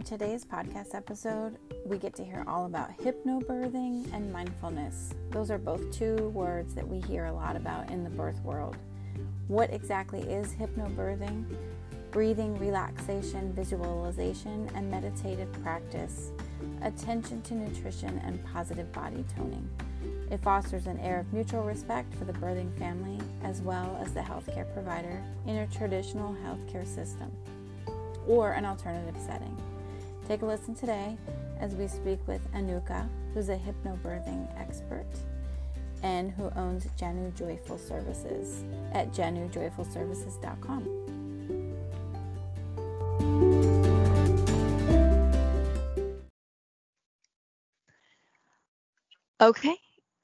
On today's podcast episode, we get to hear all about hypnobirthing and mindfulness. Those are both two words that we hear a lot about in the birth world. What exactly is hypnobirthing? Breathing, relaxation, visualization, and meditative practice, attention to nutrition, and positive body toning. It fosters an air of mutual respect for the birthing family as well as the healthcare provider in a traditional healthcare system or an alternative setting. Take a listen today as we speak with Anuka, who's a hypnobirthing expert and who owns Janu Joyful Services at janujoyfulservices.com. Okay,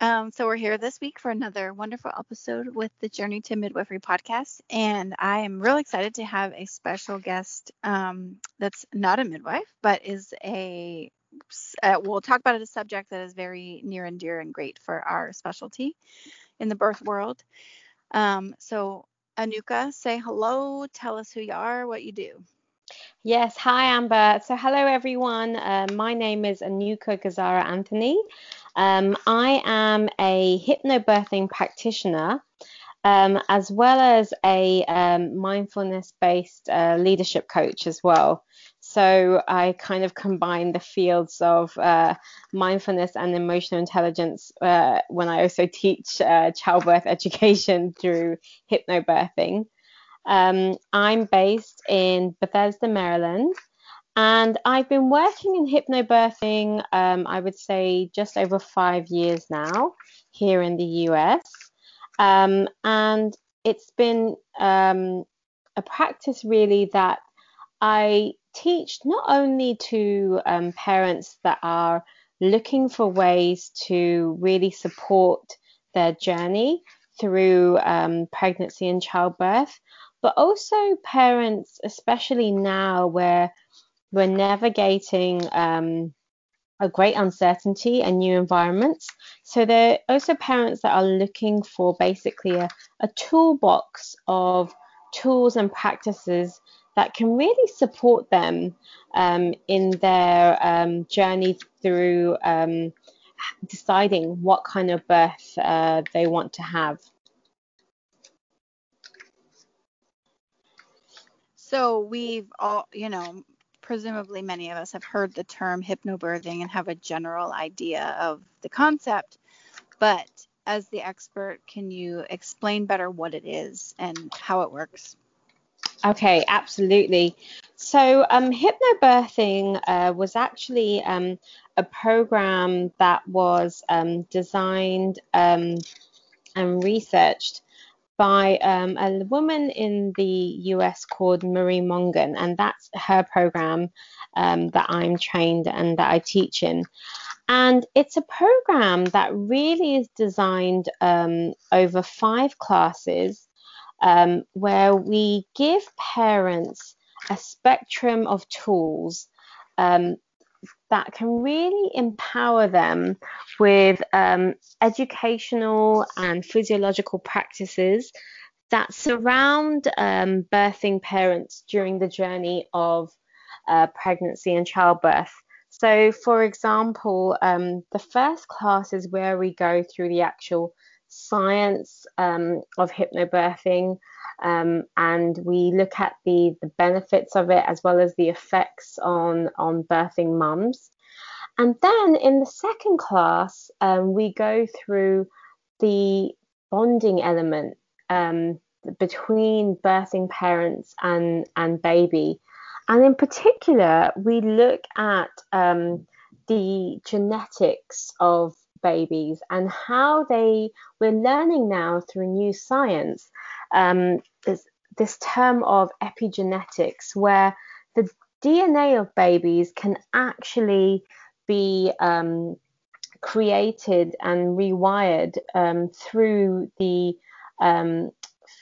um, so we're here this week for another wonderful episode with the Journey to Midwifery podcast, and I am real excited to have a special guest um, that's not a midwife, but is a uh, we'll talk about a subject that is very near and dear and great for our specialty in the birth world. Um, so Anuka, say hello, tell us who you are, what you do. Yes, hi Amber. So hello everyone. Uh, my name is Anuka Gazara Anthony. Um, I am a hypnobirthing practitioner. Um, as well as a um, mindfulness based uh, leadership coach as well. So I kind of combine the fields of uh, mindfulness and emotional intelligence uh, when I also teach uh, childbirth education through hypnobirthing. Um, I'm based in Bethesda, Maryland, and I've been working in hypnobirthing, um, I would say, just over five years now here in the US. Um, and it's been um, a practice really that I teach not only to um, parents that are looking for ways to really support their journey through um, pregnancy and childbirth, but also parents, especially now where we're navigating um, a great uncertainty and new environments. So there are also parents that are looking for basically a, a toolbox of tools and practices that can really support them um, in their um, journey through um, deciding what kind of birth uh, they want to have. So we've all, you know, presumably many of us have heard the term hypnobirthing and have a general idea of the concept. But as the expert, can you explain better what it is and how it works? Okay, absolutely. So, um, hypnobirthing uh, was actually um, a program that was um, designed um, and researched by um, a woman in the US called Marie Mongan, and that's her program um, that I'm trained and that I teach in. And it's a program that really is designed um, over five classes um, where we give parents a spectrum of tools um, that can really empower them with um, educational and physiological practices that surround um, birthing parents during the journey of uh, pregnancy and childbirth. So, for example, um, the first class is where we go through the actual science um, of hypnobirthing um, and we look at the, the benefits of it as well as the effects on, on birthing mums. And then in the second class, um, we go through the bonding element um, between birthing parents and, and baby. And in particular, we look at um, the genetics of babies and how they, we're learning now through new science, um, this, term of epigenetics, where the DNA of babies can actually be um, created and rewired um, through the um,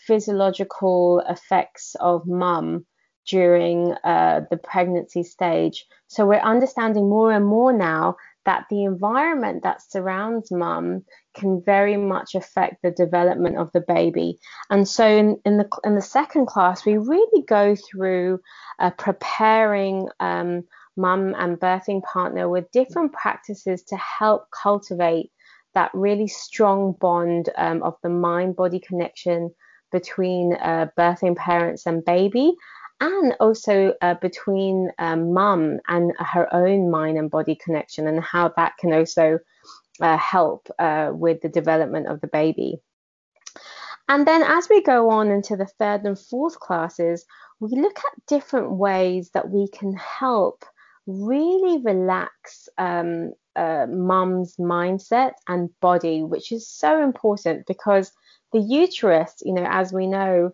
physiological effects of mum during uh, the pregnancy stage. So we're understanding more and more now that the environment that surrounds mum can very much affect the development of the baby. And so in, in the in the second class, we really go through uh, preparing um, mum and birthing partner with different practices to help cultivate that really strong bond um, of the mind body connection between uh, birthing parents and baby and also uh, between um, mum and her own mind and body connection and how that can also uh, help uh, with the development of the baby. And then as we go on into the third and fourth classes, we look at different ways that we can help really relax um, uh, mum's mindset and body, which is so important because the uterus, you know, as we know,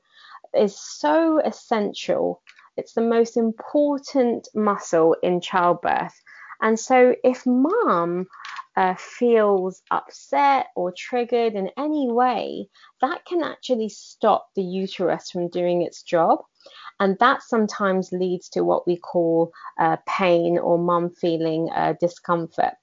is so essential. It's the most important muscle in childbirth. And so if mum uh, feels upset or triggered in any way, that can actually stop the uterus from doing its job. And that sometimes leads to what we call uh, pain or mum feeling uh, discomfort.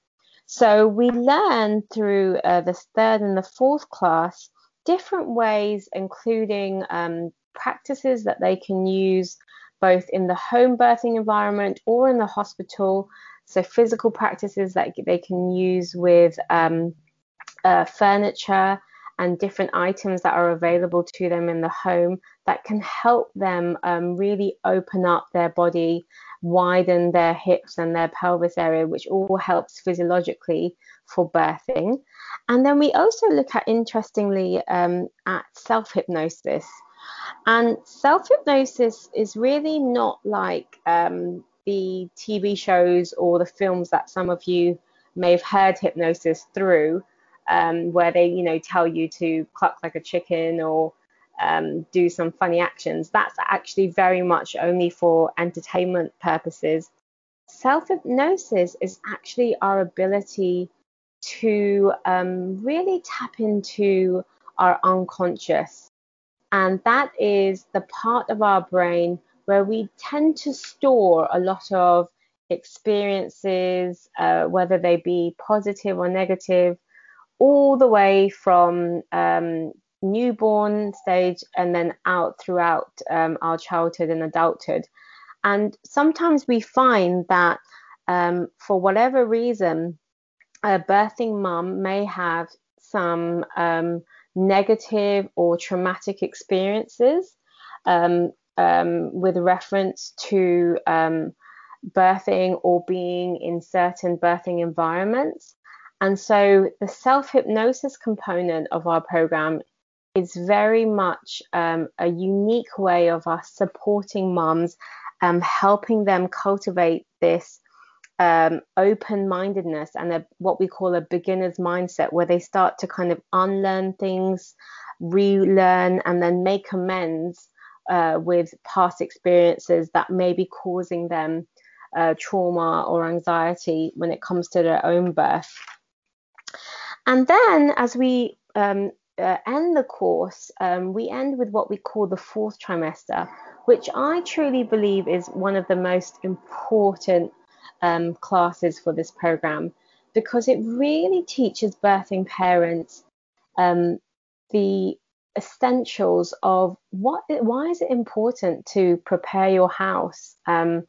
So we learn through uh, the third and the fourth class different ways, including um, practices that they can use both in the home birthing environment or in the hospital. So physical practices that they can use with um, uh, furniture and different items that are available to them in the home that can help them um, really open up their body, widen their hips and their pelvis area, which all helps physiologically for birthing. And then we also look at, interestingly, um, at self hypnosis. And self hypnosis is really not like um, the TV shows or the films that some of you may have heard hypnosis through um, where they, you know, tell you to cluck like a chicken or um, do some funny actions. That's actually very much only for entertainment purposes. Self hypnosis is actually our ability to um, really tap into our unconscious. And that is the part of our brain where we tend to store a lot of experiences, uh, whether they be positive or negative, all the way from um, newborn stage and then out throughout um, our childhood and adulthood. And sometimes we find that um, for whatever reason, a birthing mum may have some um, negative or traumatic experiences um, um, with reference to um, birthing or being in certain birthing environments. And so the self hypnosis component of our program is very much um, a unique way of us supporting moms, um, helping them cultivate this um, open mindedness and a, what we call a beginner's mindset, where they start to kind of unlearn things, relearn, and then make amends uh, with past experiences that may be causing them uh, trauma or anxiety when it comes to their own birth. And then as we um, uh, end the course, um, we end with what we call the fourth trimester, which I truly believe is one of the most important um, classes for this program because it really teaches birthing parents um, the essentials of what why is it important to prepare your house um,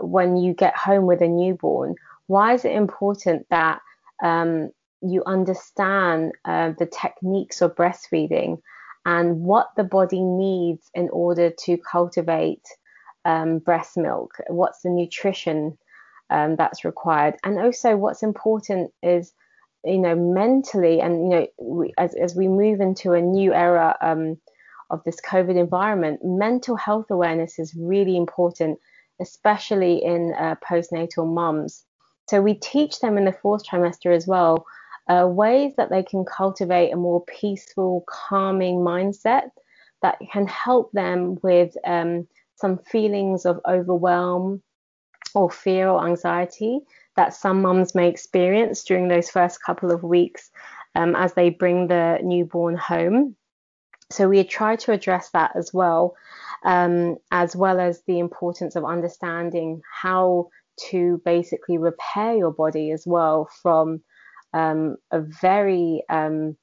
when you get home with a newborn? Why is it important that um, you understand uh, the techniques of breastfeeding and what the body needs in order to cultivate um, breast milk, what's the nutrition um, that's required, and also what's important is, you know, mentally, and you know, we, as as we move into a new era um, of this COVID environment, mental health awareness is really important, especially in uh, postnatal mums. So we teach them in the fourth trimester as well uh, ways that they can cultivate a more peaceful, calming mindset that can help them with um, some feelings of overwhelm or fear or anxiety that some mums may experience during those first couple of weeks um, as they bring the newborn home. So we try to address that as well, um, as well as the importance of understanding how to basically repair your body as well from um, a very um,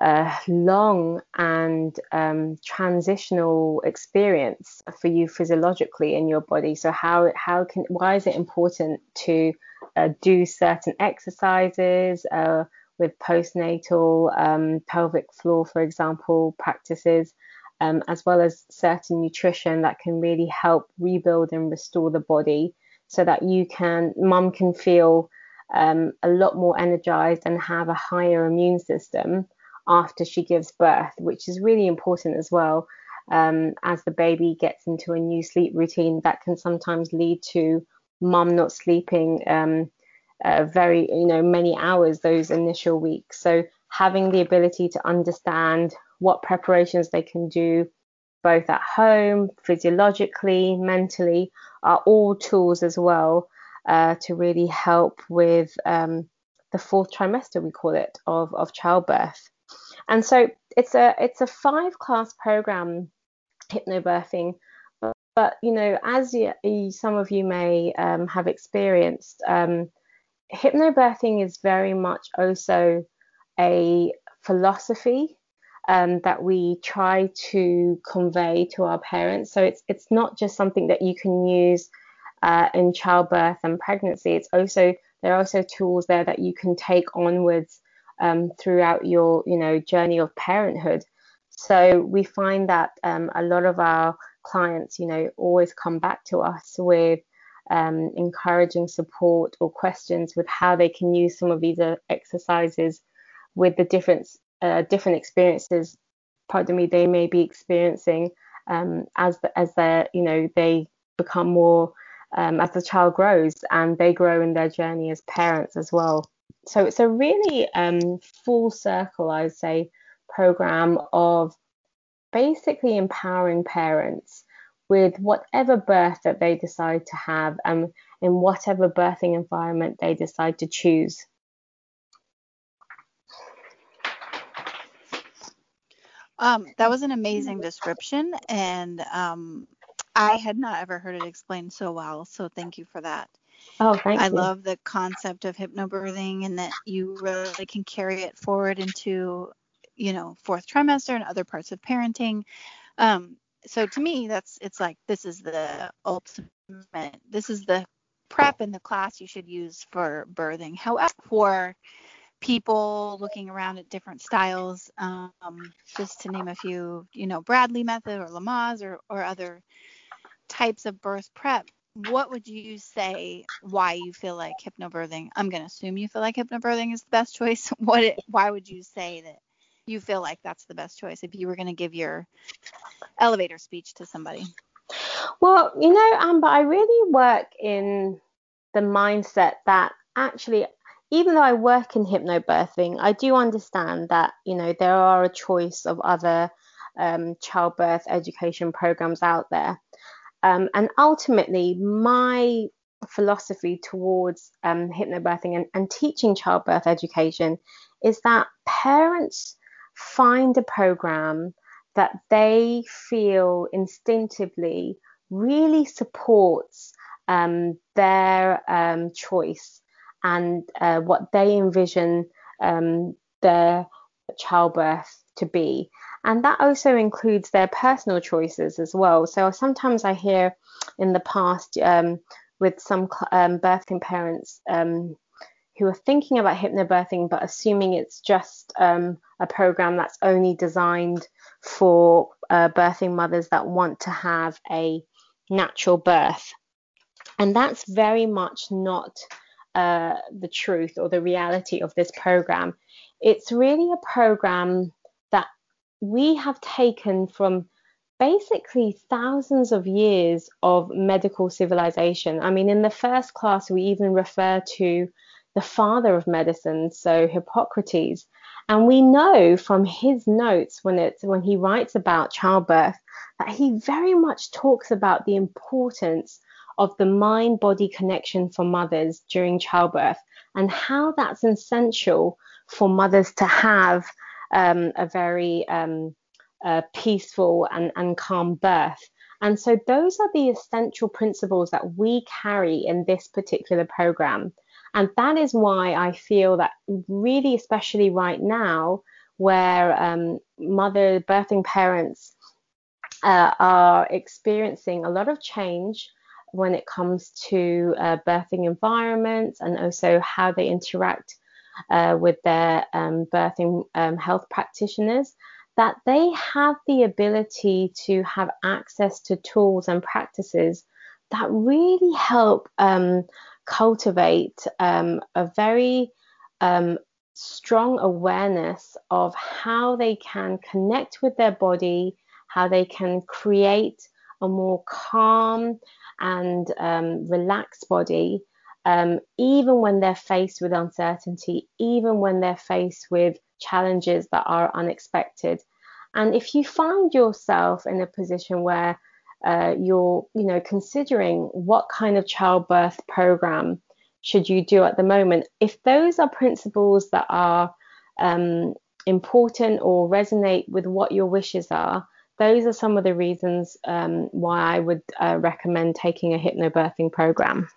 uh, long and um, transitional experience for you physiologically in your body. So how how can why is it important to uh, do certain exercises uh, with postnatal um, pelvic floor, for example, practices, um, as well as certain nutrition that can really help rebuild and restore the body, so that you can mum can feel um, a lot more energized and have a higher immune system after she gives birth, which is really important as well. Um, as the baby gets into a new sleep routine, that can sometimes lead to mum not sleeping um, uh, very, you know, many hours those initial weeks. So having the ability to understand what preparations they can do, both at home, physiologically, mentally, are all tools as well uh, to really help with um, the fourth trimester, we call it, of, of childbirth. And so it's a it's a five class program, hypnobirthing. But, but you know, as you, some of you may um, have experienced, um, hypnobirthing is very much also a philosophy um, that we try to convey to our parents. So it's it's not just something that you can use uh, in childbirth and pregnancy. It's also there are also tools there that you can take onwards um, throughout your you know journey of parenthood. So we find that um, a lot of our clients, you know, always come back to us with um, encouraging support or questions with how they can use some of these uh, exercises with the different uh, different experiences. Pardon me, they may be experiencing um, as the, as they you know they become more um, as the child grows and they grow in their journey as parents as well so it's a really um, full circle, I'd say, program of basically empowering parents with whatever birth that they decide to have and in whatever birthing environment they decide to choose. Um, that was an amazing description, and um, I had not ever heard it explained so well. So thank you for that. Oh, thank I you. love the concept of hypnobirthing and that you really can carry it forward into, you know, fourth trimester and other parts of parenting. Um, so to me, that's it's like this is the ultimate. This is the prep in the class you should use for birthing. However, for people looking around at different styles, um, just to name a few, you know, Bradley method or Lamaze or, or other types of birth prep, what would you say why you feel like hypnobirthing? I'm going to assume you feel like hypnobirthing is the best choice. What it, why would you say that you feel like that's the best choice if you were going to give your elevator speech to somebody? Well, you know, Amber, I really work in the mindset that actually even though I work in hypnobirthing, I do understand that, you know, there are a choice of other um, childbirth education programs out there. Um, and ultimately, my philosophy towards um, hypnobirthing and, and teaching childbirth education is that parents find a program that they feel instinctively really supports um, their um, choice and uh, what they envision um, their childbirth to be. And that also includes their personal choices as well. So sometimes I hear in the past um, with some um, birthing parents um, who are thinking about hypnobirthing but assuming it's just um, a program that's only designed for uh, birthing mothers that want to have a natural birth. And that's very much not uh, the truth or the reality of this program. It's really a program we have taken from basically thousands of years of medical civilization. I mean, in the first class, we even refer to the father of medicine, so Hippocrates. And we know from his notes when it's when he writes about childbirth that he very much talks about the importance of the mind body connection for mothers during childbirth and how that's essential for mothers to have um, a very um, uh, peaceful and, and calm birth. And so those are the essential principles that we carry in this particular program. And that is why I feel that really, especially right now, where um, mother birthing parents uh, are experiencing a lot of change when it comes to uh, birthing environments and also how they interact uh, with their um, birthing um, health practitioners, that they have the ability to have access to tools and practices that really help um, cultivate um, a very um, strong awareness of how they can connect with their body, how they can create a more calm and um, relaxed body, um, even when they're faced with uncertainty, even when they're faced with challenges that are unexpected. And if you find yourself in a position where uh, you're, you know, considering what kind of childbirth program should you do at the moment, if those are principles that are um, important or resonate with what your wishes are, those are some of the reasons um, why I would uh, recommend taking a hypnobirthing program.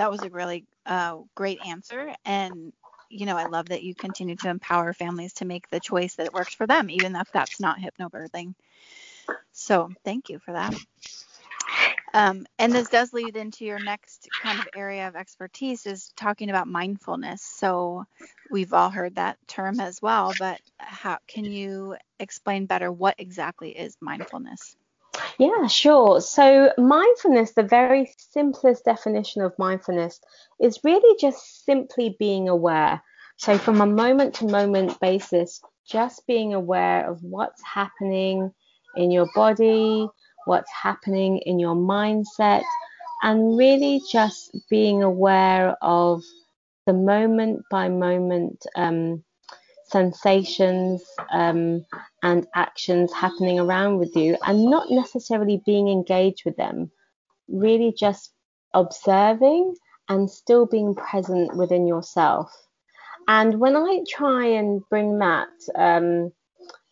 That was a really uh, great answer. And, you know, I love that you continue to empower families to make the choice that works for them, even if that's not hypnobirthing. So thank you for that. Um, and this does lead into your next kind of area of expertise is talking about mindfulness. So we've all heard that term as well, but how can you explain better what exactly is mindfulness? Yeah, sure. So, mindfulness, the very simplest definition of mindfulness, is really just simply being aware. So, from a moment to moment basis, just being aware of what's happening in your body, what's happening in your mindset, and really just being aware of the moment by moment um, sensations um, and actions happening around with you, and not necessarily being engaged with them, really just observing and still being present within yourself. And when I try and bring that um,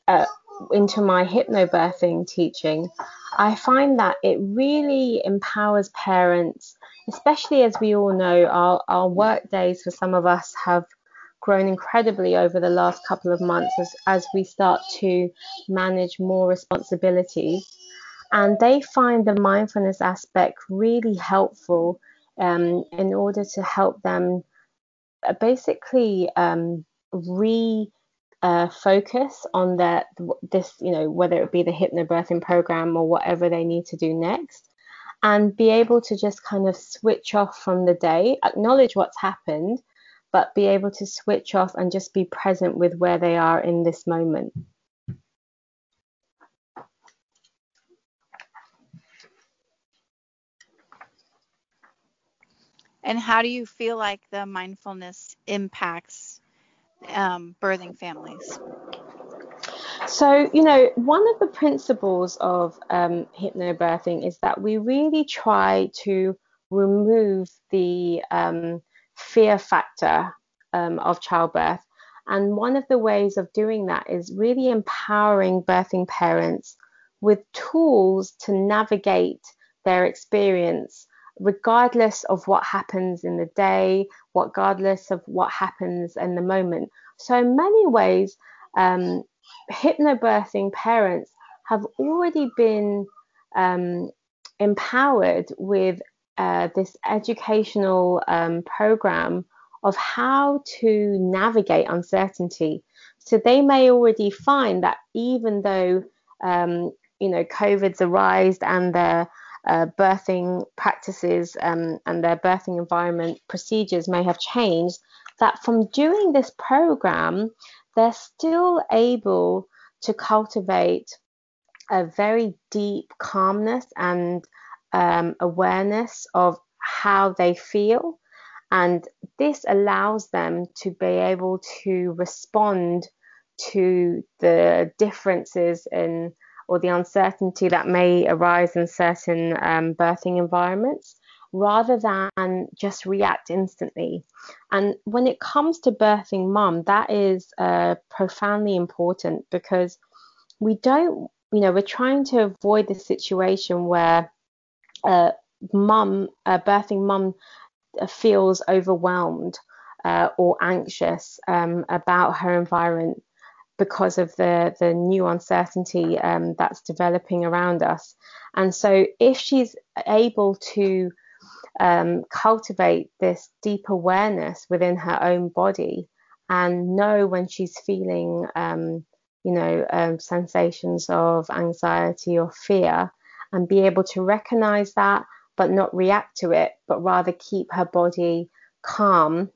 uh, into my hypnobirthing teaching, I find that it really empowers parents, especially as we all know, our, our work days for some of us have grown incredibly over the last couple of months as, as we start to manage more responsibilities. And they find the mindfulness aspect really helpful um, in order to help them uh, basically um, re uh, focus on that this you know whether it be the hypnobirthing program or whatever they need to do next and be able to just kind of switch off from the day acknowledge what's happened but be able to switch off and just be present with where they are in this moment and how do you feel like the mindfulness impacts um, birthing families? So, you know, one of the principles of um, hypnobirthing is that we really try to remove the um, fear factor um, of childbirth. And one of the ways of doing that is really empowering birthing parents with tools to navigate their experience regardless of what happens in the day, regardless of what happens in the moment. So, in many ways, um, hypnobirthing parents have already been um, empowered with uh, this educational um, program of how to navigate uncertainty. So they may already find that even though um, you know COVID's arisen and the uh, birthing practices um, and their birthing environment procedures may have changed, that from doing this program, they're still able to cultivate a very deep calmness and um, awareness of how they feel. And this allows them to be able to respond to the differences in or the uncertainty that may arise in certain um, birthing environments rather than just react instantly. And when it comes to birthing mum, that is uh, profoundly important because we don't, you know, we're trying to avoid the situation where uh, mum, uh, birthing mum, feels overwhelmed uh, or anxious um, about her environment because of the the new uncertainty um, that's developing around us. And so, if she's able to um, cultivate this deep awareness within her own body and know when she's feeling, um, you know, um, sensations of anxiety or fear, and be able to recognize that, but not react to it, but rather keep her body calm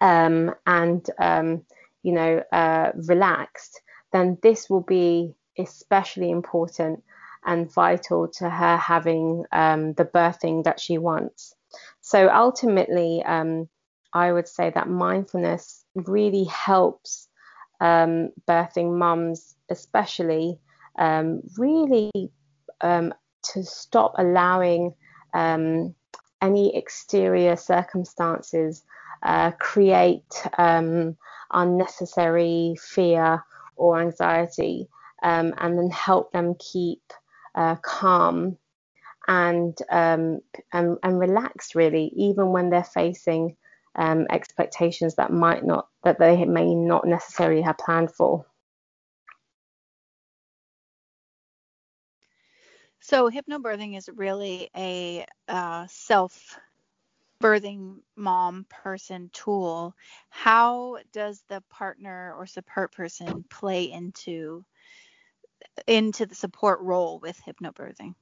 um, and um, you know, uh, relaxed, then this will be especially important and vital to her having um, the birthing that she wants. So ultimately, um, I would say that mindfulness really helps um, birthing mums, especially, um, really um, to stop allowing um, any exterior circumstances uh, create um, unnecessary fear or anxiety, um, and then help them keep uh, calm and, um, and and relaxed really, even when they're facing um, expectations that might not that they may not necessarily have planned for. So hypnobirthing is really a uh, self birthing mom person tool, how does the partner or support person play into into the support role with hypnobirthing?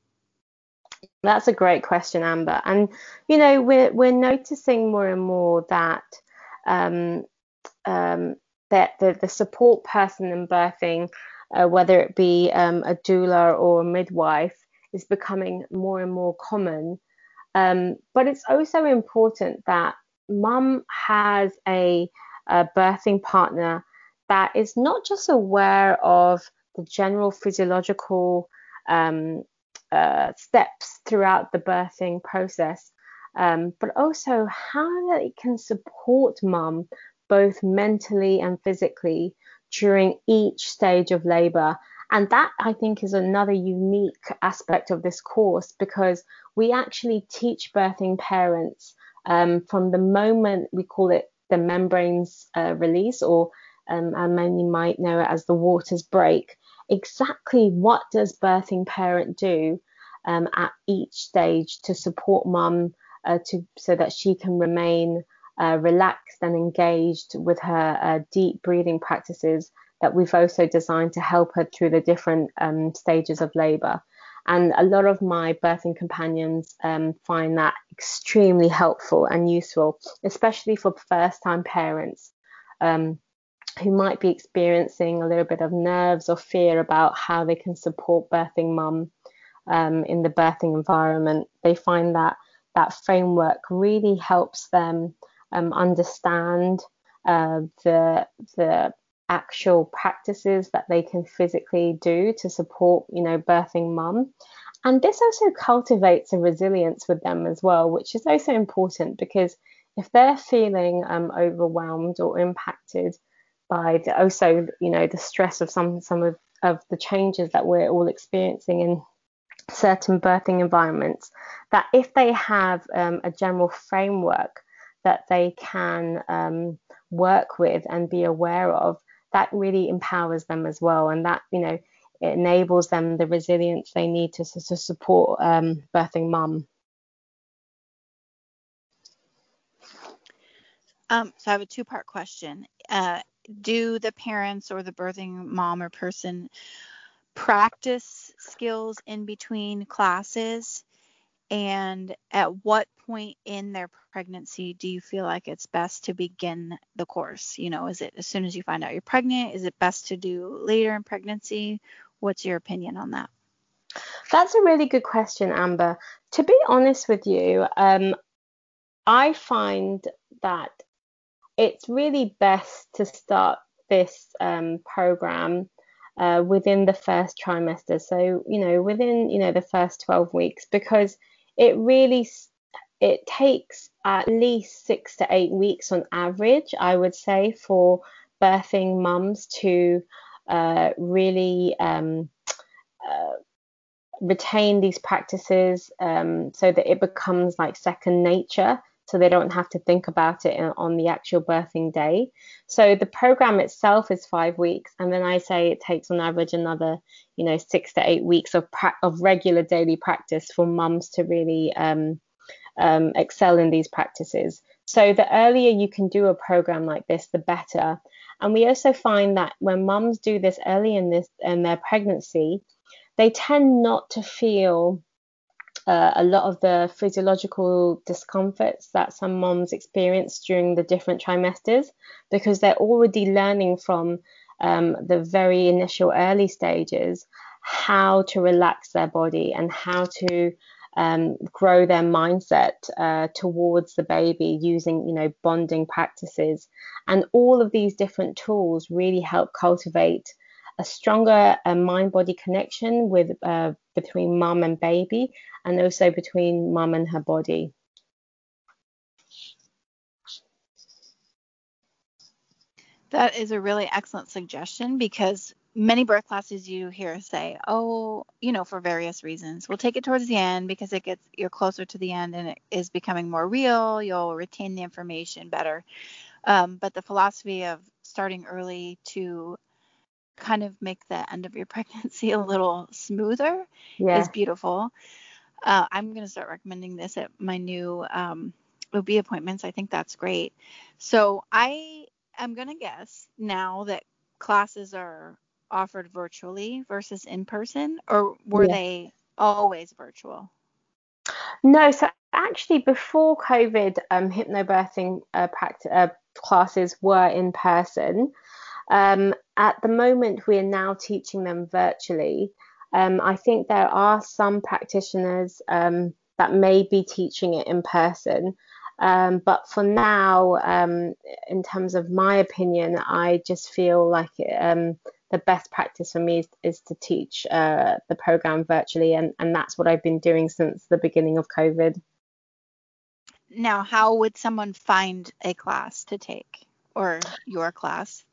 That's a great question, Amber. And you know, we're we're noticing more and more that um, um, that the, the support person in birthing, uh, whether it be um, a doula or a midwife, is becoming more and more common. Um, but it's also important that mum has a, a birthing partner that is not just aware of the general physiological um, uh, steps throughout the birthing process, um, but also how it can support mum both mentally and physically during each stage of labor and that I think is another unique aspect of this course because we actually teach birthing parents um, from the moment we call it the membranes uh, release, or um, and many might know it as the waters break, exactly what does birthing parent do um, at each stage to support mum uh, to so that she can remain uh, relaxed and engaged with her uh, deep breathing practices that we've also designed to help her through the different um, stages of labour. And a lot of my birthing companions um, find that extremely helpful and useful, especially for first time parents um, who might be experiencing a little bit of nerves or fear about how they can support birthing mum um, in the birthing environment. They find that that framework really helps them um, understand uh, the the actual practices that they can physically do to support, you know, birthing mum. And this also cultivates a resilience with them as well, which is also important because if they're feeling um, overwhelmed or impacted by the, also, you know, the stress of some some of, of the changes that we're all experiencing in certain birthing environments, that if they have um, a general framework that they can um, work with and be aware of, that really empowers them as well. And that, you know, it enables them the resilience they need to, to support um, birthing mum. Um, so I have a two part question. Uh, do the parents or the birthing mom or person practice skills in between classes? And at what point in their pregnancy do you feel like it's best to begin the course? You know, is it as soon as you find out you're pregnant? Is it best to do later in pregnancy? What's your opinion on that? That's a really good question, Amber. To be honest with you, um, I find that it's really best to start this um, program uh, within the first trimester. So, you know, within, you know, the first 12 weeks, because it really it takes at least six to eight weeks on average, I would say, for birthing mums to uh, really um, uh, retain these practices um, so that it becomes like second nature so they don't have to think about it on the actual birthing day. So the program itself is five weeks, and then I say it takes on average another, you know, six to eight weeks of pra- of regular daily practice for mums to really um, um, excel in these practices. So the earlier you can do a program like this, the better. And we also find that when mums do this early in this in their pregnancy, they tend not to feel uh, a lot of the physiological discomforts that some moms experience during the different trimesters because they're already learning from um, the very initial early stages how to relax their body and how to um, grow their mindset uh, towards the baby using you know bonding practices. And all of these different tools really help cultivate a stronger uh, mind body connection with uh, between mum and baby and also between mum and her body that is a really excellent suggestion because many birth classes you hear say, oh, you know, for various reasons, we'll take it towards the end because it gets you're closer to the end and it is becoming more real. You'll retain the information better. Um, but the philosophy of starting early to kind of make the end of your pregnancy a little smoother yeah. is beautiful. Uh, I'm going to start recommending this at my new um, OB appointments. I think that's great. So I am going to guess now that classes are offered virtually versus in person, or were yeah. they always virtual? No, so actually before COVID, um, hypnobirthing uh, practice, uh, classes were in person. Um, at the moment, we are now teaching them virtually. Um, I think there are some practitioners um, that may be teaching it in person. Um, but for now, um, in terms of my opinion, I just feel like um, the best practice for me is, is to teach uh, the program virtually, and, and that's what I've been doing since the beginning of COVID. Now, how would someone find a class to take or your class?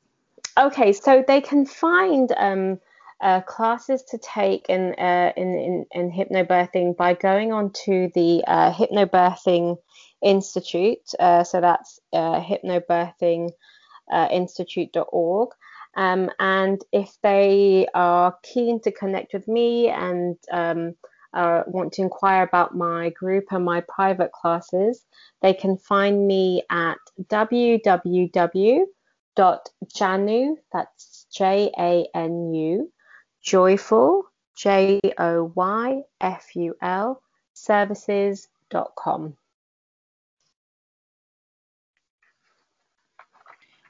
Okay, so they can find um, uh, classes to take in, uh, in, in, in hypnobirthing by going on to the uh, Hypnobirthing Institute. Uh, so that's uh, hypnobirthinginstitute.org. Um, and if they are keen to connect with me and um, uh, want to inquire about my group and my private classes, they can find me at www.janu, that's J A N U, joyful, J O Y F U L, services.com.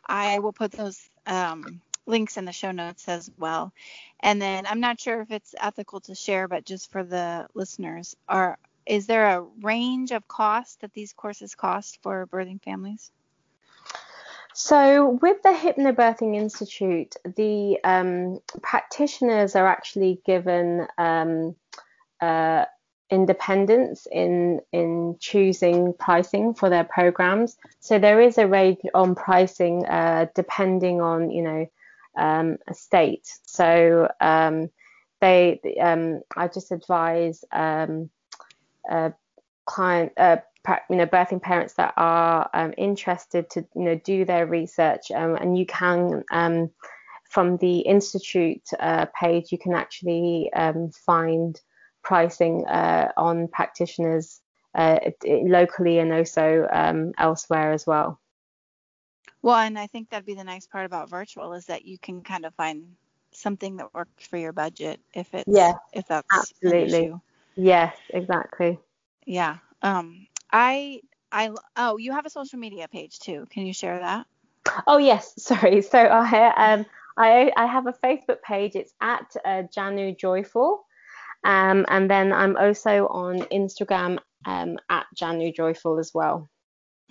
I will put those um, links in the show notes as well. And then I'm not sure if it's ethical to share, but just for the listeners, are is there a range of cost that these courses cost for birthing families? So, with the Hypnobirthing Institute, the um, practitioners are actually given um, uh, independence in in choosing pricing for their programs. So there is a range on pricing uh, depending on you know um, a state. So um, they, um, I just advise uh, client, uh, you know, birthing parents that are um, interested to, you know, do their research, um, and you can. from the institute uh, page, you can actually find pricing uh, on practitioners uh, locally and also elsewhere as well. Well, and I think that'd be the nice part about virtual is that you can kind of find something that works for your budget if it's yeah, if that's absolutely. Yes, exactly. Yeah. Um I I oh, you have a social media page too. Can you share that? Oh yes, sorry. So I um I I have a Facebook page. It's at uh, Janu Joyful. Um, and then I'm also on Instagram um, at Janu Joyful as well.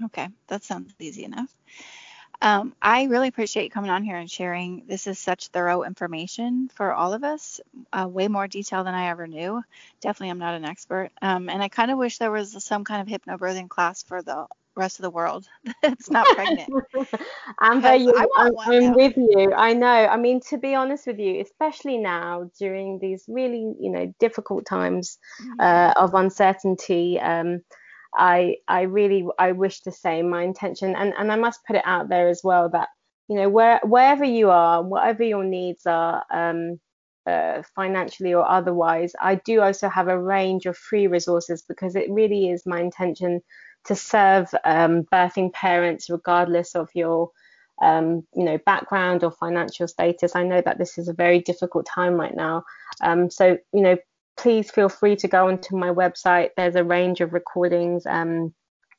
Okay, that sounds easy enough. Um, I really appreciate you coming on here and sharing. This is such thorough information for all of us, uh, way more detail than I ever knew. Definitely, I'm not an expert. Um, and I kind of wish there was some kind of hypnobirthing class for the rest of the world that's not pregnant. Amber, you, I'm, I'm with you. I know. I mean, to be honest with you, especially now during these really, you know, difficult times mm-hmm. uh, of uncertainty. Um, I I really I wish to say my intention and and I must put it out there as well that you know where wherever you are, whatever your needs are. Um, uh, financially or otherwise, I do also have a range of free resources because it really is my intention to serve um, birthing parents regardless of your um, you know background or financial status. I know that this is a very difficult time right now, um, so you know please feel free to go onto my website. There's a range of recordings um,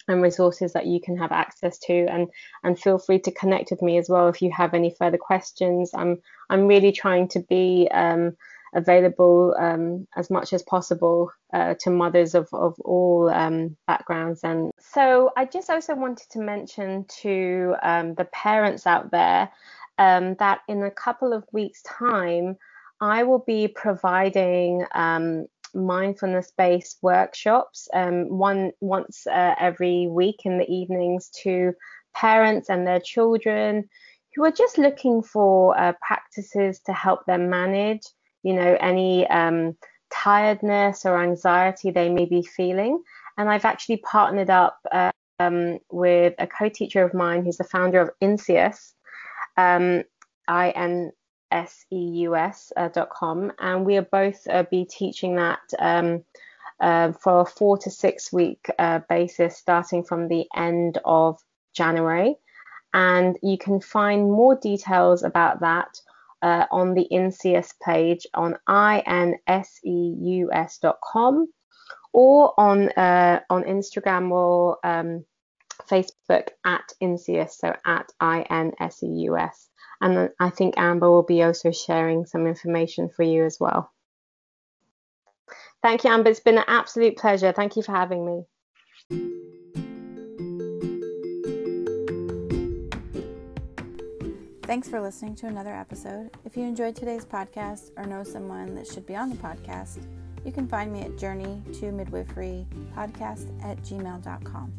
and resources that you can have access to, and and feel free to connect with me as well if you have any further questions. I'm I'm really trying to be um, available um, as much as possible uh, to mothers of, of all um, backgrounds. And so I just also wanted to mention to um, the parents out there um, that in a couple of weeks' time, I will be providing um, mindfulness based workshops um, one once uh, every week in the evenings to parents and their children who are just looking for uh, practices to help them manage you know any um, tiredness or anxiety they may be feeling. And i've actually partnered up um, with a co-teacher of mine who's the founder of INSEUS um, I-N seus.com, uh, and we'll both uh, be teaching that um, uh, for a four to six week uh, basis starting from the end of January. And you can find more details about that uh, on the INSEUS page on inseus.com or on uh, on Instagram or um, Facebook at INSEUS, so at INSEUS. And I think Amber will be also sharing some information for you as well. Thank you, Amber. It's been an absolute pleasure. Thank you for having me. Thanks for listening to another episode. If you enjoyed today's podcast or know someone that should be on the podcast, you can find me at journey to midwifery podcast at gmail.com.